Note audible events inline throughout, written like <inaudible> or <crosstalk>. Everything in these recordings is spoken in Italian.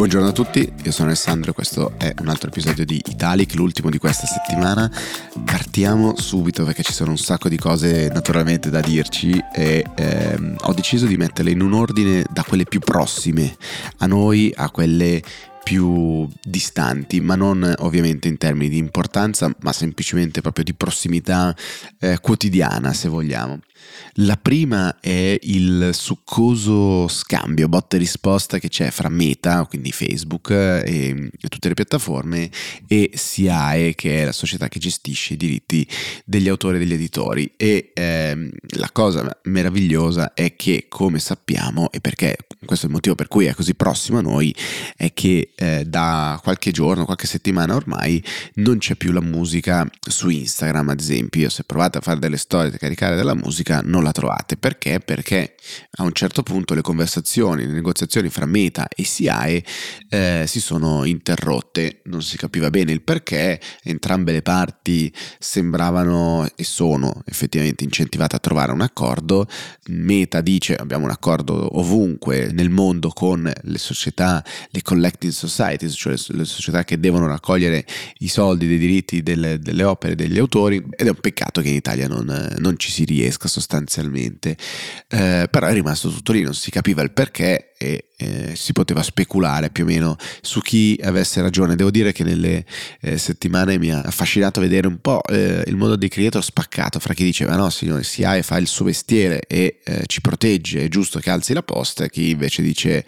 Buongiorno a tutti, io sono Alessandro e questo è un altro episodio di Italic, l'ultimo di questa settimana. Partiamo subito perché ci sono un sacco di cose naturalmente da dirci e ehm, ho deciso di metterle in un ordine da quelle più prossime a noi a quelle più distanti, ma non ovviamente in termini di importanza, ma semplicemente proprio di prossimità eh, quotidiana, se vogliamo. La prima è il succoso scambio botta e risposta che c'è fra Meta, quindi Facebook e, tutte le piattaforme, e SIAE, che è la società che gestisce i diritti degli autori e degli editori. E ehm, la cosa meravigliosa è che, come sappiamo, e perché questo è il motivo per cui è così prossimo a noi, è che eh, da qualche giorno, qualche settimana ormai, non c'è più la musica su Instagram, ad esempio. Se provate a fare delle storie e caricare della musica, musica non la trovate. Perché? Perché a un certo punto le conversazioni, le negoziazioni fra Meta e SIAE eh, si sono interrotte, non si capiva bene il perché, entrambe le parti sembravano e sono effettivamente incentivate a trovare un accordo. Meta dice abbiamo un accordo ovunque nel mondo con le società, le collecting societies, cioè le società che devono raccogliere i soldi dei diritti delle, delle opere degli autori ed è un peccato che in Italia non, non ci si riesca sostanzialmente, eh, però è rimasto tutto lì, non si capiva il perché e eh, si poteva speculare più o meno su chi avesse ragione. Devo dire che nelle eh, settimane mi ha affascinato vedere un po' eh, il mondo dei creator spaccato fra chi diceva no signore SIAE fa il suo mestiere e eh, ci protegge, è giusto che alzi la posta, e chi invece dice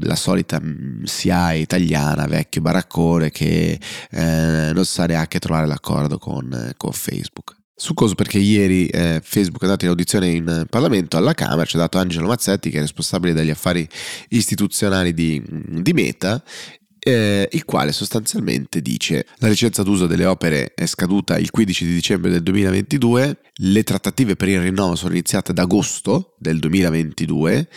la solita SIAE italiana, vecchio baraccone che eh, non sa neanche trovare l'accordo con, con Facebook. Succoso perché ieri eh, Facebook è andato in audizione in Parlamento alla Camera, ci ha dato Angelo Mazzetti che è responsabile degli affari istituzionali di, di Meta eh, il quale sostanzialmente dice la licenza d'uso delle opere è scaduta il 15 di dicembre del 2022, le trattative per il rinnovo sono iniziate ad agosto del 2022,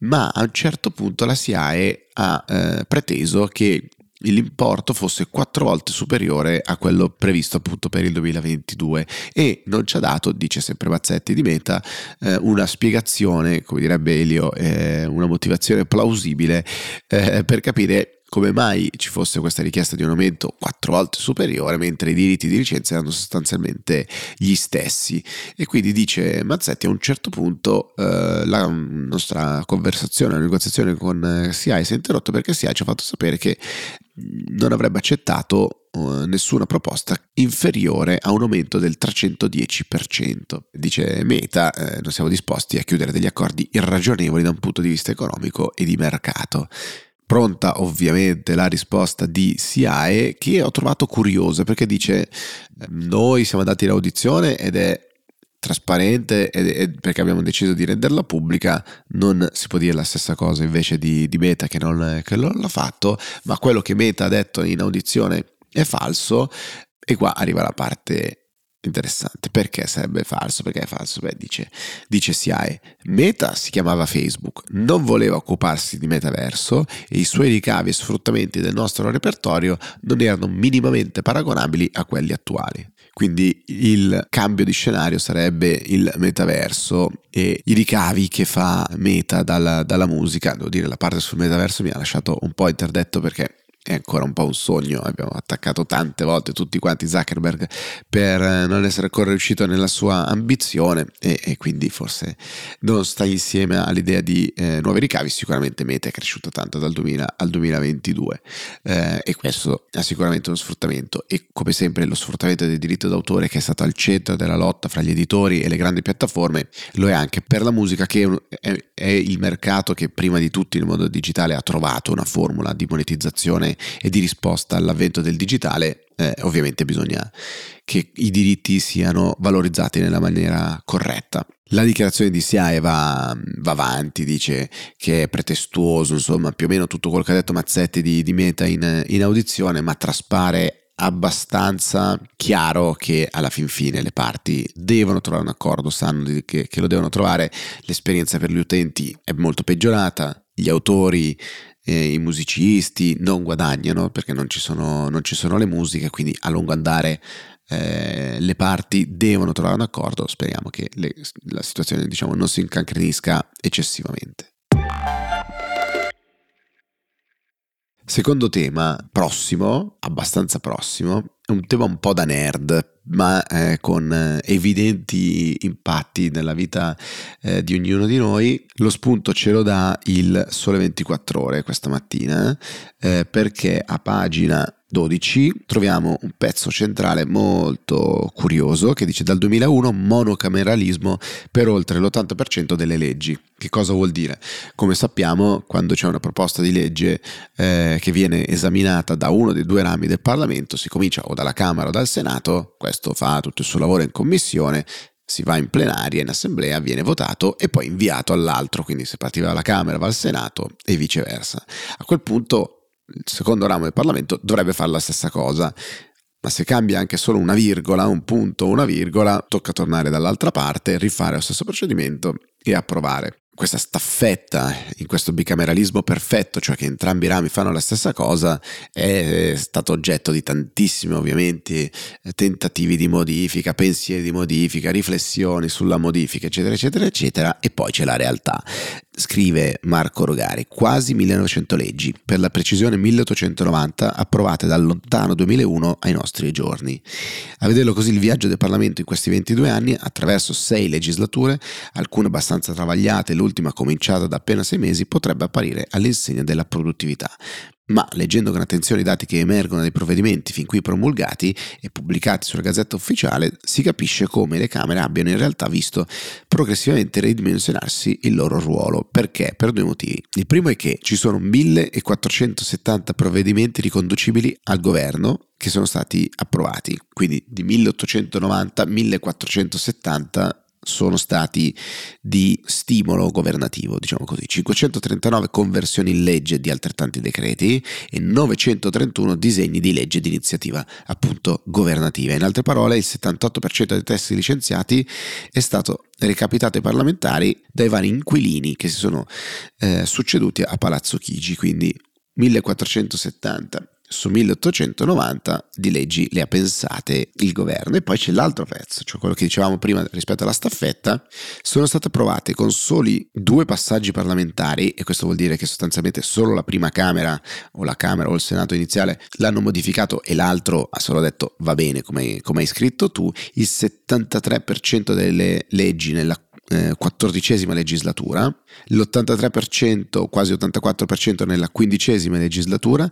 ma a un certo punto la SIAE ha eh, preteso che l'importo fosse quattro volte superiore a quello previsto appunto per il 2022 e non ci ha dato, dice sempre Mazzetti di Meta, eh, una spiegazione, come direbbe Elio, eh, una motivazione plausibile eh, per capire come mai ci fosse questa richiesta di un aumento quattro volte superiore mentre i diritti di licenza erano sostanzialmente gli stessi. E quindi dice Mazzetti a un certo punto eh, la nostra conversazione, la negoziazione con SIAI si è interrotta perché SIAI ci ha fatto sapere che non avrebbe accettato uh, nessuna proposta inferiore a un aumento del 310%. Dice Meta, eh, non siamo disposti a chiudere degli accordi irragionevoli da un punto di vista economico e di mercato. Pronta ovviamente la risposta di SIAE che ho trovato curiosa perché dice noi siamo andati in audizione ed è trasparente ed è perché abbiamo deciso di renderla pubblica non si può dire la stessa cosa invece di, di Meta che non, che non l'ha fatto ma quello che Meta ha detto in audizione è falso e qua arriva la parte interessante. Perché sarebbe falso? Perché è falso? Beh, dice, dice SIAE, Meta si chiamava Facebook, non voleva occuparsi di metaverso e i suoi ricavi e sfruttamenti del nostro repertorio non erano minimamente paragonabili a quelli attuali. Quindi il cambio di scenario sarebbe il metaverso e i ricavi che fa Meta dalla, dalla musica. Devo dire, la parte sul metaverso mi ha lasciato un po' interdetto perché è ancora un po' un sogno, abbiamo attaccato tante volte tutti quanti Zuckerberg per eh, non essere ancora riuscito nella sua ambizione e, e quindi forse non sta insieme all'idea di eh, nuovi ricavi, sicuramente Meta è cresciuto tanto dal 2000 al 2022 eh, e questo è sicuramente uno sfruttamento e come sempre lo sfruttamento del diritto d'autore che è stato al centro della lotta fra gli editori e le grandi piattaforme lo è anche per la musica che è, è il mercato che prima di tutti nel mondo digitale ha trovato una formula di monetizzazione e di risposta all'avvento del digitale, eh, ovviamente bisogna che i diritti siano valorizzati nella maniera corretta. La dichiarazione di SIAE va, va, avanti, dice che è pretestuoso, insomma, più o meno tutto quello che ha detto Mazzetti di, di Meta in, in audizione, ma traspare abbastanza chiaro che alla fin fine le parti devono trovare un accordo, sanno che, che, lo devono trovare, l'esperienza per gli utenti è molto peggiorata, gli autori eh, i musicisti non guadagnano perché non ci sono, non ci sono le musiche, quindi a lungo andare eh, le parti devono trovare un accordo, speriamo che le, la situazione diciamo, non si incancrenisca eccessivamente. Secondo tema, prossimo, abbastanza prossimo, è un tema un po' da nerd, ma eh, con eh, evidenti impatti nella vita eh, di ognuno di noi. Lo spunto ce lo dà il Sole 24 ore questa mattina, eh, perché a pagina 12 troviamo un pezzo centrale molto curioso che dice dal 2001 monocameralismo per oltre l'80% delle leggi. Che cosa vuol dire? Come sappiamo, quando c'è una proposta di legge eh, che viene esaminata da uno dei due rami del Parlamento, si comincia o dalla Camera o dal Senato, questo fa tutto il suo lavoro in commissione, si va in plenaria, in assemblea, viene votato e poi inviato all'altro, quindi se partiva dalla Camera va al Senato e viceversa. A quel punto il secondo ramo del Parlamento dovrebbe fare la stessa cosa, ma se cambia anche solo una virgola, un punto, una virgola, tocca tornare dall'altra parte, rifare lo stesso procedimento e approvare questa staffetta in questo bicameralismo perfetto, cioè che entrambi i rami fanno la stessa cosa, è stato oggetto di tantissimi ovviamente tentativi di modifica, pensieri di modifica, riflessioni sulla modifica, eccetera, eccetera, eccetera, e poi c'è la realtà. Scrive Marco Rogari, quasi 1900 leggi, per la precisione 1890, approvate dal lontano 2001 ai nostri giorni. A vederlo così il viaggio del Parlamento in questi 22 anni, attraverso sei legislature, alcune abbastanza travagliate, l'ultima cominciata da appena sei mesi, potrebbe apparire all'insegna della produttività ma leggendo con attenzione i dati che emergono dai provvedimenti fin qui promulgati e pubblicati sulla Gazzetta Ufficiale, si capisce come le Camere abbiano in realtà visto progressivamente ridimensionarsi il loro ruolo. Perché? Per due motivi. Il primo è che ci sono 1470 provvedimenti riconducibili al governo che sono stati approvati, quindi di 1890 1470 sono stati di stimolo governativo, diciamo così, 539 conversioni in legge di altrettanti decreti e 931 disegni di legge di iniziativa appunto governativa. In altre parole, il 78% dei testi licenziati è stato recapitato ai parlamentari dai vari inquilini che si sono eh, succeduti a Palazzo Chigi, quindi 1470 su 1890 di leggi le ha pensate il governo. E poi c'è l'altro pezzo, cioè quello che dicevamo prima rispetto alla staffetta, sono state approvate con soli due passaggi parlamentari e questo vuol dire che sostanzialmente solo la prima Camera o la Camera o il Senato iniziale l'hanno modificato e l'altro ha solo detto va bene come, come hai scritto tu, il 73% delle leggi nella eh, quattordicesima legislatura, l'83%, quasi 84% nella quindicesima legislatura,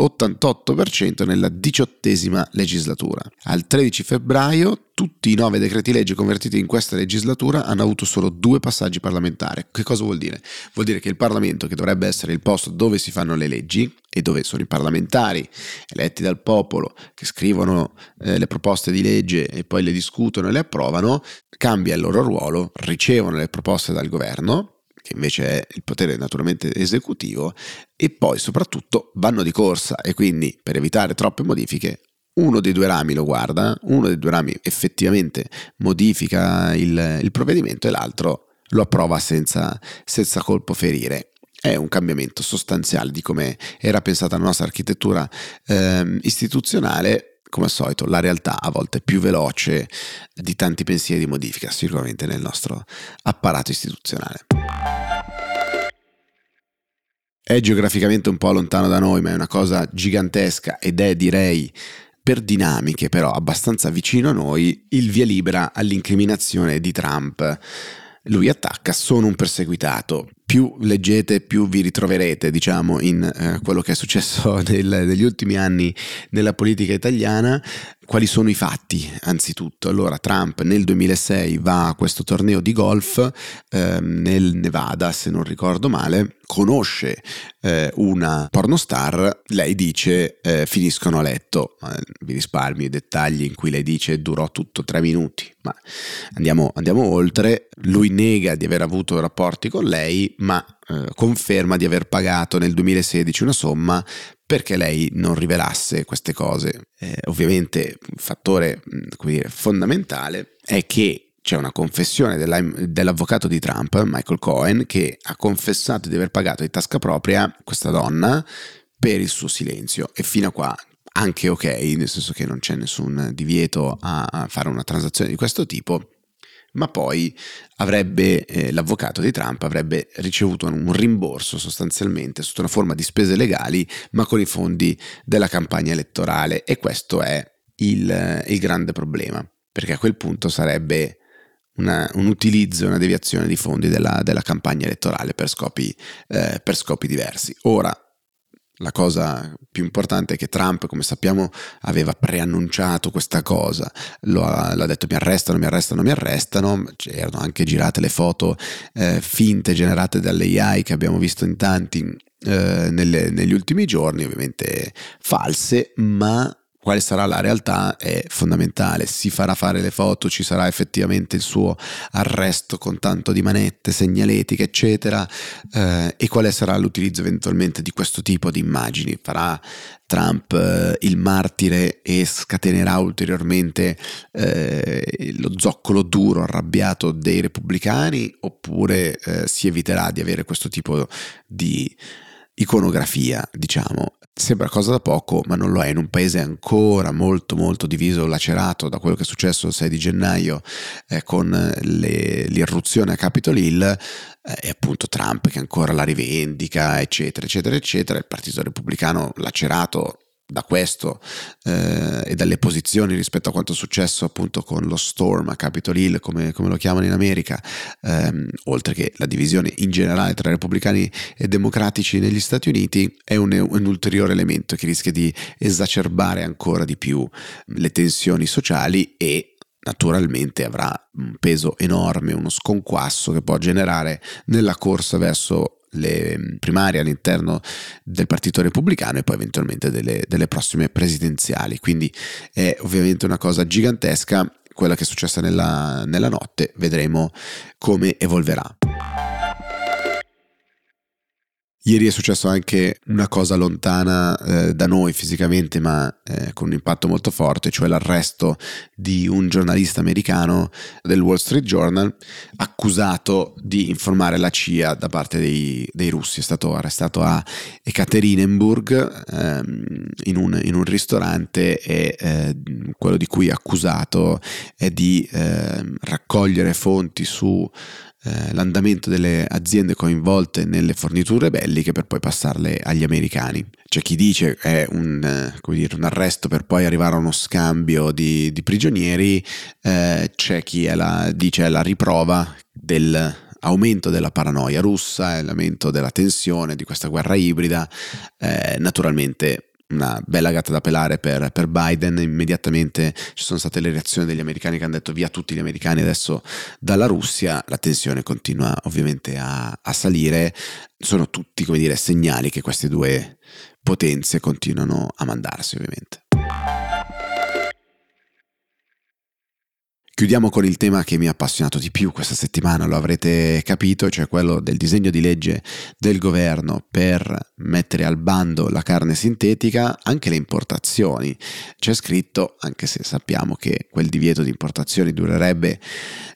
88% nella diciottesima legislatura. Al 13 febbraio tutti i nove decreti legge convertiti in questa legislatura hanno avuto solo due passaggi parlamentari. Che cosa vuol dire? Vuol dire che il Parlamento, che dovrebbe essere il posto dove si fanno le leggi e dove sono i parlamentari eletti dal popolo che scrivono eh, le proposte di legge e poi le discutono e le approvano, cambia il loro ruolo, ricevono le proposte dal governo, che invece è il potere naturalmente esecutivo, e poi soprattutto vanno di corsa e quindi per evitare troppe modifiche uno dei due rami lo guarda, uno dei due rami effettivamente modifica il, il provvedimento e l'altro lo approva senza, senza colpo ferire è un cambiamento sostanziale di come era pensata la nostra architettura eh, istituzionale. Come al solito, la realtà a volte è più veloce di tanti pensieri di modifica, sicuramente nel nostro apparato istituzionale. È geograficamente un po' lontano da noi, ma è una cosa gigantesca ed è, direi, per dinamiche però abbastanza vicino a noi, il via libera all'incriminazione di Trump. Lui attacca, sono un perseguitato. Più leggete, più vi ritroverete, diciamo, in eh, quello che è successo <laughs> nel, negli ultimi anni nella politica italiana. Quali sono i fatti? Anzitutto, allora Trump nel 2006 va a questo torneo di golf eh, nel Nevada, se non ricordo male, conosce eh, una pornostar, lei dice eh, finiscono a letto, vi risparmio i dettagli in cui lei dice durò tutto tre minuti, ma andiamo, andiamo oltre, lui nega di aver avuto rapporti con lei, ma eh, conferma di aver pagato nel 2016 una somma perché lei non rivelasse queste cose. Eh, ovviamente un fattore dire, fondamentale è che c'è una confessione dell'avvocato di Trump, Michael Cohen, che ha confessato di aver pagato di tasca propria questa donna per il suo silenzio. E fino a qua anche ok, nel senso che non c'è nessun divieto a fare una transazione di questo tipo. Ma poi avrebbe, eh, l'avvocato di Trump avrebbe ricevuto un rimborso sostanzialmente sotto una forma di spese legali, ma con i fondi della campagna elettorale e questo è il, il grande problema, perché a quel punto sarebbe una, un utilizzo, una deviazione di fondi della, della campagna elettorale per scopi, eh, per scopi diversi. Ora, la cosa più importante è che Trump, come sappiamo, aveva preannunciato questa cosa, lo ha, l'ha detto mi arrestano, mi arrestano, mi arrestano, c'erano anche girate le foto eh, finte generate dalle AI che abbiamo visto in tanti eh, nelle, negli ultimi giorni, ovviamente false, ma quale sarà la realtà è fondamentale. Si farà fare le foto, ci sarà effettivamente il suo arresto con tanto di manette, segnaletiche, eccetera, eh, e quale sarà l'utilizzo eventualmente di questo tipo di immagini. Farà Trump eh, il martire e scatenerà ulteriormente eh, lo zoccolo duro, arrabbiato dei repubblicani, oppure eh, si eviterà di avere questo tipo di iconografia, diciamo. Sembra cosa da poco, ma non lo è in un paese ancora molto molto diviso, lacerato da quello che è successo il 6 di gennaio eh, con le, l'irruzione a Capitol Hill eh, e appunto Trump che ancora la rivendica, eccetera, eccetera, eccetera. Il Partito Repubblicano lacerato da questo eh, e dalle posizioni rispetto a quanto è successo appunto con lo storm a Capitol Hill come, come lo chiamano in America ehm, oltre che la divisione in generale tra repubblicani e democratici negli Stati Uniti è un, un ulteriore elemento che rischia di esacerbare ancora di più le tensioni sociali e naturalmente avrà un peso enorme, uno sconquasso che può generare nella corsa verso le mm, primarie all'interno del Partito Repubblicano e poi eventualmente delle, delle prossime presidenziali. Quindi è ovviamente una cosa gigantesca quella che è successa nella, nella notte, vedremo come evolverà. Ieri è successo anche una cosa lontana eh, da noi fisicamente, ma eh, con un impatto molto forte, cioè l'arresto di un giornalista americano del Wall Street Journal accusato di informare la CIA da parte dei, dei russi. È stato arrestato a Ekaterinenburg ehm, in, un, in, un, ristorante e eh, quello di cui è accusato è di ehm, raccogliere fonti su eh, l'andamento delle aziende coinvolte nelle forniture belliche per poi passarle agli americani. C'è chi dice è un, eh, dire, un arresto per poi arrivare a uno scambio di, di prigionieri, eh, c'è chi è la, dice è la riprova del aumento della paranoia russa, l'aumento della tensione di questa guerra ibrida. Eh, naturalmente una bella gatta da pelare per, per, Biden. Immediatamente ci sono state le reazioni degli americani che hanno detto via tutti gli americani adesso dalla Russia. La tensione continua ovviamente a, a salire. Sono tutti, come dire, segnali che queste due potenze continuano a mandarsi, ovviamente. Chiudiamo con il tema che mi ha appassionato di più questa settimana, lo avrete capito, cioè quello del disegno di legge del governo per mettere al bando la carne sintetica, anche le importazioni. C'è scritto, anche se sappiamo che quel divieto di importazioni durerebbe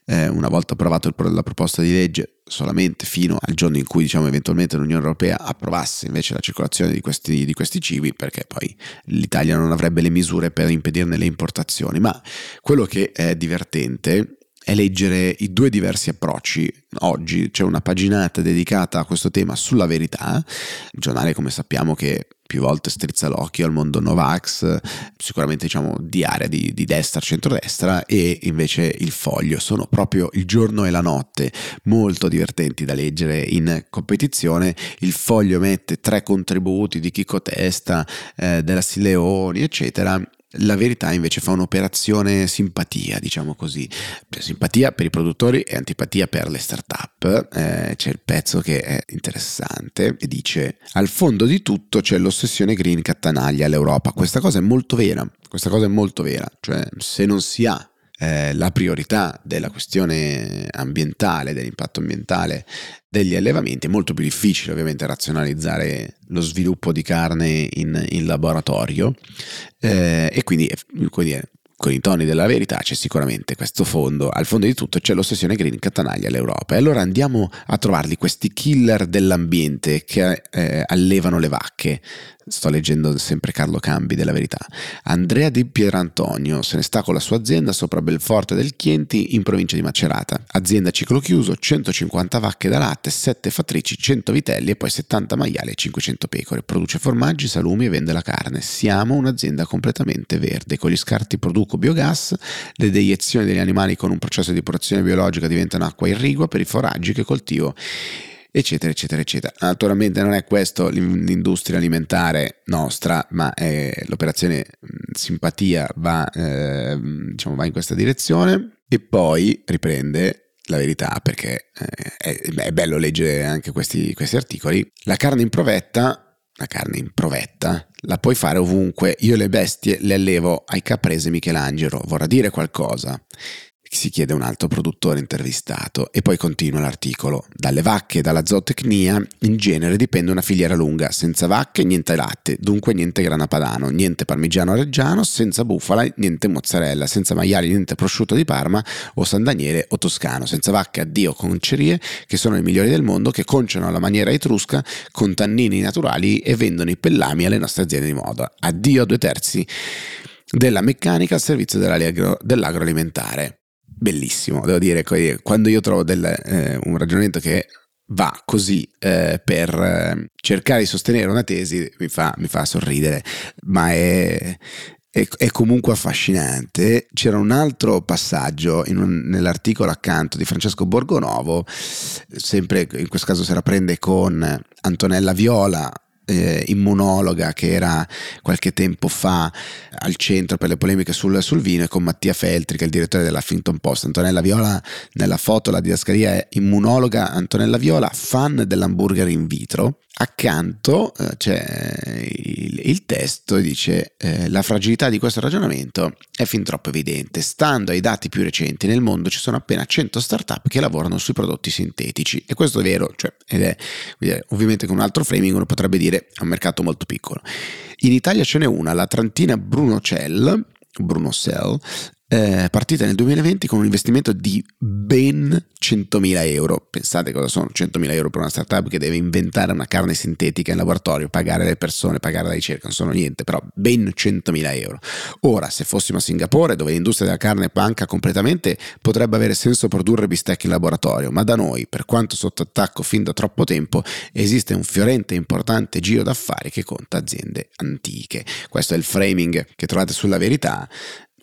eh, una volta approvato la proposta di legge solamente fino al giorno in cui diciamo eventualmente l'Unione Europea approvasse invece la circolazione di questi, di questi cibi perché poi l'Italia non avrebbe le misure per impedirne le importazioni. Ma quello che è divertente è leggere i due diversi approcci. Oggi c'è una paginata dedicata a questo tema sulla verità, il giornale come sappiamo che più volte strizza l'occhio al mondo Novax, sicuramente diciamo di area di, di destra, centrodestra e invece il foglio sono proprio il giorno e la notte, molto divertenti da leggere in competizione. Il foglio mette tre contributi di Chico Testa, eh, della Sileoni, eccetera, la verità invece fa un'operazione simpatia, diciamo così. Simpatia per i produttori e antipatia per le start-up. Eh, c'è il pezzo che è interessante e dice: Al fondo di tutto c'è l'ossessione green che attanaglia l'Europa. Questa cosa è molto vera. Questa cosa è molto vera. Cioè, se non si ha eh, la priorità della questione ambientale, dell'impatto ambientale degli allevamenti, è molto più difficile ovviamente razionalizzare lo sviluppo di carne in, in laboratorio. Eh, e quindi dire, con i toni della verità c'è sicuramente questo fondo, al fondo di tutto c'è l'ossessione green che attanaglia l'Europa e allora andiamo a trovarli questi killer dell'ambiente che eh, allevano le vacche sto leggendo sempre Carlo Cambi della Verità. Andrea Di Pierantonio se ne sta con la sua azienda sopra Belforte del Chienti in provincia di Macerata. Azienda a ciclo chiuso, 150 vacche da latte, 7 fattrici, 100 vitelli e poi 70 maiali e 500 pecore. Produce formaggi, salumi e vende la carne. Siamo un'azienda completamente verde. Con gli scarti produco biogas, le deiezioni degli animali con un processo di depurazione biologica diventano acqua irrigua per i foraggi che coltivo eccetera, eccetera, eccetera. Naturalmente non è questo l'industria alimentare nostra, ma l'operazione simpatia va, eh, diciamo, va in questa direzione e poi riprende la verità perché eh, è, è, bello leggere anche questi, questi articoli. La carne in provetta, la carne in provetta, la puoi fare ovunque. Io le bestie le allevo ai caprese Michelangelo, vorrà dire qualcosa si chiede un altro produttore intervistato e poi continua l'articolo. Dalle vacche e dalla zootecnia in genere dipende una filiera lunga, senza vacche niente latte, dunque niente grana padano, niente parmigiano reggiano, senza bufala niente mozzarella, senza maiali niente prosciutto di Parma o San Daniele o Toscano, senza vacche addio concerie che sono i migliori del mondo che conciano alla maniera etrusca con tannini naturali e vendono i pellami alle nostre aziende di moda. Addio a due terzi della meccanica al servizio dell'agroalimentare bellissimo, devo dire, quando io trovo del, eh, un ragionamento che va così eh, per eh, cercare di sostenere una tesi mi fa, mi fa sorridere, ma è, è, è, comunque affascinante. C'era un altro passaggio un, nell'articolo accanto di Francesco Borgonovo, sempre in questo caso se la prende con Antonella Viola, eh, immunologa che era qualche tempo fa al centro per le polemiche sul, sul, vino e con Mattia Feltri che è il direttore dell'Huffington Post. Antonella Viola nella foto, la didascalia è immunologa, Antonella Viola fan dell'hamburger in vitro accanto eh, c'è il, il, testo e dice eh, la fragilità di questo ragionamento è fin troppo evidente. Stando ai dati più recenti nel mondo ci sono appena 100 start-up che lavorano sui prodotti sintetici e questo è vero, cioè, ed è ovviamente con un altro framing uno potrebbe dire è un mercato molto piccolo. In Italia ce n'è una, la Trantina Bruno Cell, Bruno Cell eh, partita nel 2020 con un investimento di ben 100.000 euro. Pensate cosa sono 100.000 euro per una startup che deve inventare una carne sintetica in laboratorio, pagare le persone, pagare la ricerca, non sono niente, però ben 100.000 euro. Ora, se fossimo a Singapore, dove l'industria della carne panca completamente, potrebbe avere senso produrre bistecche in laboratorio, ma da noi, per quanto sotto attacco fin da troppo tempo, esiste un fiorente e importante giro d'affari che conta aziende antiche. Questo è il framing che trovate sulla verità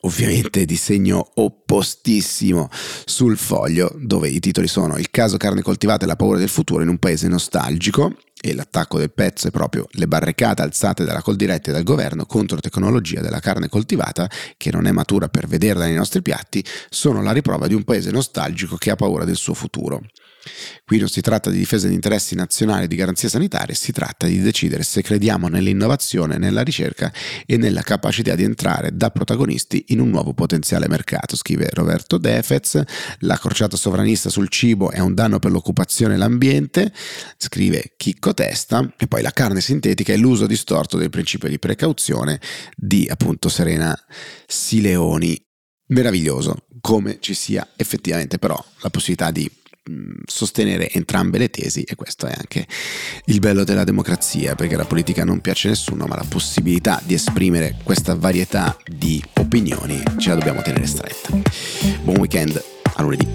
ovviamente di segno oppostissimo sul foglio, dove i titoli sono Il caso carne coltivata e la paura del futuro in un paese nostalgico e l'attacco del pezzo è proprio le barricate alzate dalla Coldiretti e dal governo contro tecnologia della carne coltivata che non è matura per vederla nei nostri piatti, sono la riprova di un paese nostalgico che ha paura del suo futuro. Qui non si tratta di difesa di interessi nazionali e di garanzie sanitarie, si tratta di decidere se crediamo nell'innovazione, nella ricerca e nella capacità di entrare da protagonisti in un nuovo potenziale mercato, scrive Roberto Defez. La crociata sovranista sul cibo è un danno per l'occupazione e l'ambiente, scrive Chicco Testa, e poi la carne sintetica è l'uso distorto del principio di precauzione di appunto Serena Sileoni. Meraviglioso come ci sia effettivamente però la possibilità di sostenere entrambe le tesi e questo è anche il bello della democrazia perché la politica non piace a nessuno ma la possibilità di esprimere questa varietà di opinioni ce la dobbiamo tenere stretta. Buon weekend, a lunedì.